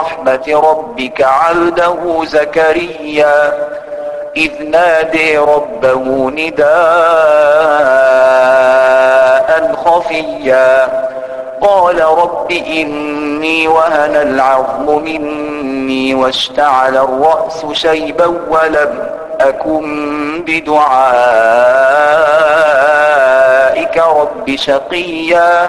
رحمة ربك عبده زكريا إذ نادي ربه نداء خفيا. قال رب إني وهن العظم مني واشتعل الرأس شيبا ولم أكن بدعائك رب شقيا.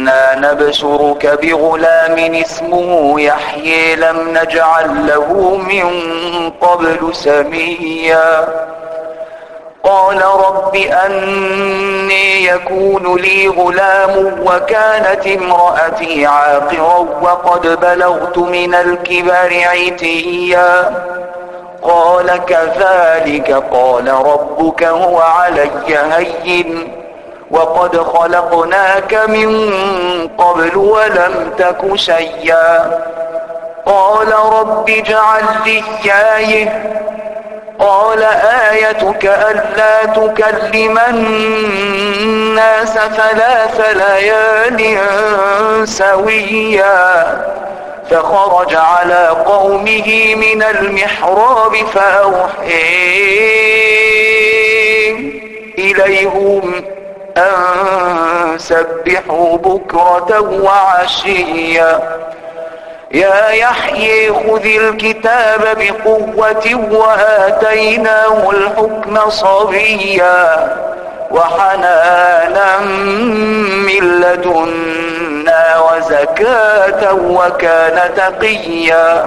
إنا نبشرك بغلام اسمه يحيي لم نجعل له من قبل سميا. قال رب أني يكون لي غلام وكانت امرأتي عاقرا وقد بلغت من الكبر عتيا. قال كذلك قال ربك هو علي هين. وقد خلقناك من قبل ولم تك شيئا. قال رب اجعل لي آية. قال آيتك ألا تكلم الناس ثلاث ليال سويا. فخرج على قومه من المحراب فأوحي إليهم سبحوا بكرة وعشيا يا يحيي خذ الكتاب بقوة وآتيناه الحكم صبيا وحنانا من لدنا وزكاة وكان تقيا.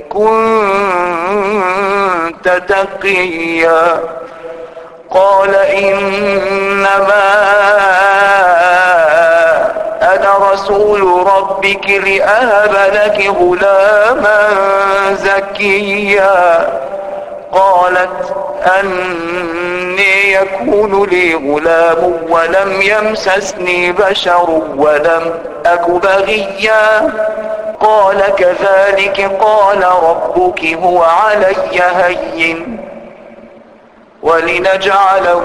كنت تقيا. قال إنما أنا رسول ربك لأهب لك غلاما زكيا. قالت أني يكون لي غلام ولم يمسسني بشر ولم أك بغيا. قال كذلك قال ربك هو علي هين ولنجعله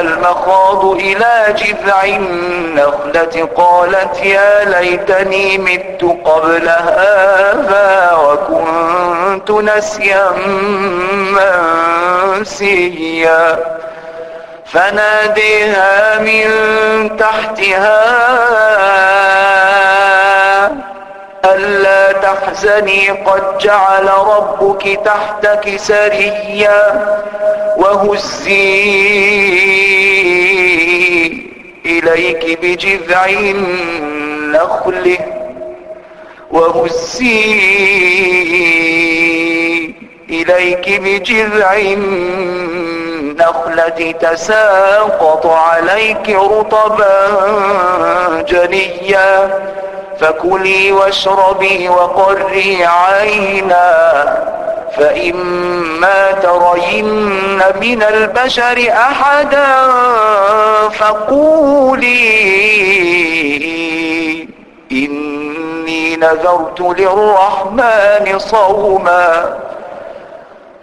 المخاض إلى جذع النخلة قالت يا ليتني مت قبل هذا وكنت نسيا منسيا. فناديها من تحتها ألا تحزني قد جعل ربك تحتك سريا وهزي إليك بجذع النخل وهزي إليك بجذع النخلة تساقط عليك رطبا جنيا فكلي واشربي وقري عينا فإما ترين من البشر أحدا فقولي إني نذرت للرحمن صوما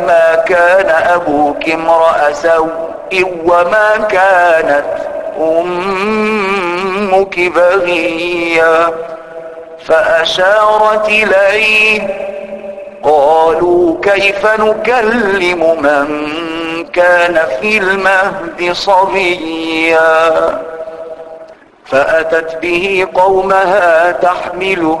ما كان أبوك امرأ سوء وما كانت أمك بغيا فأشارت إليه قالوا كيف نكلم من كان في المهد صبيا فأتت به قومها تحمله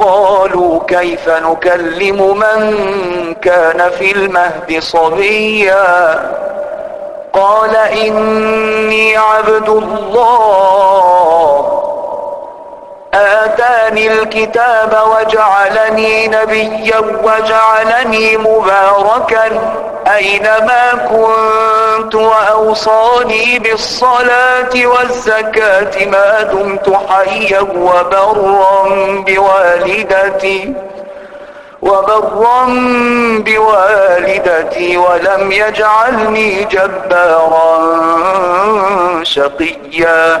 قالوا كيف نكلم من كان في المهد صبيا؟ قال إني عبد الله آتاني الكتاب وجعلني نبيا وجعلني مباركا أينما كنت وأوصاني بالصلاة والزكاة ما دمت حيا وبرا بوالدتي وبرا بوالدتي ولم يجعلني جبارا شقيا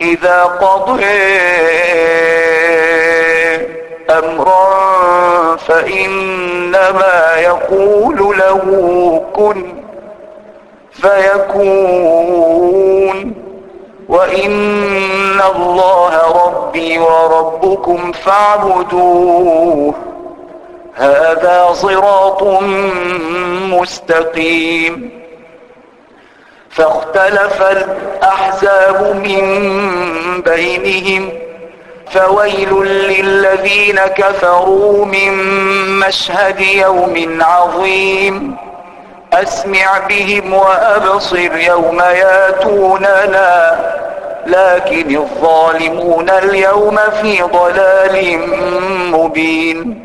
إذا قضي أمرا فإنما يقول له كن فيكون. وإن الله ربي وربكم فاعبدوه. هذا صراط مستقيم. فاختلف الأحزاب من بينهم فويل للذين كفروا من مشهد يوم عظيم أسمع بهم وأبصر يوم ياتوننا لكن الظالمون اليوم في ضلال مبين.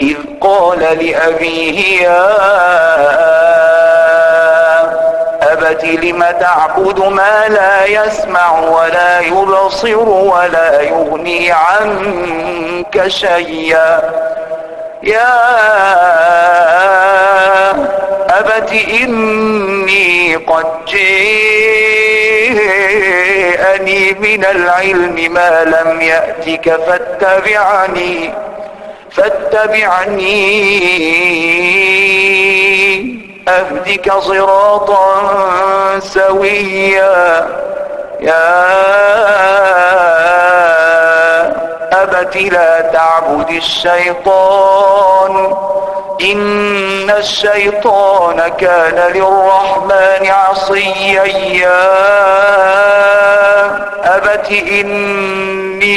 إذ قال لأبيه يا أبت لم تعبد ما لا يسمع ولا يبصر ولا يغني عنك شيئا؟ يا أبت إني قد جئني من العلم ما لم يأتك فاتبعني. فاتبعني. أهدك صراطا سويا. يا أبت لا تعبد الشيطان. إن الشيطان كان للرحمن عصيا. يا أبت إني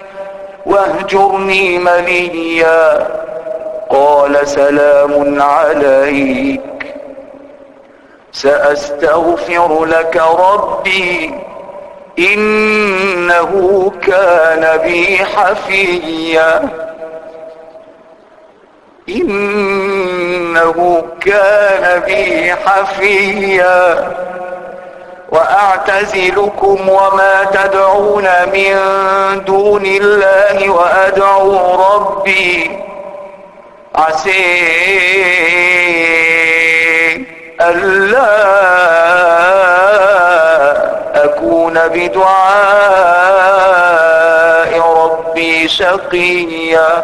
واهجرني مليا. قال سلام عليك. سأستغفر لك ربي. إنه كان بي حفيا. إنه كان بي حفيا. وأعتزلكم وما تدعون من دون الله وأدعو ربي. عسي ألا أكون بدعاء ربي شقيا.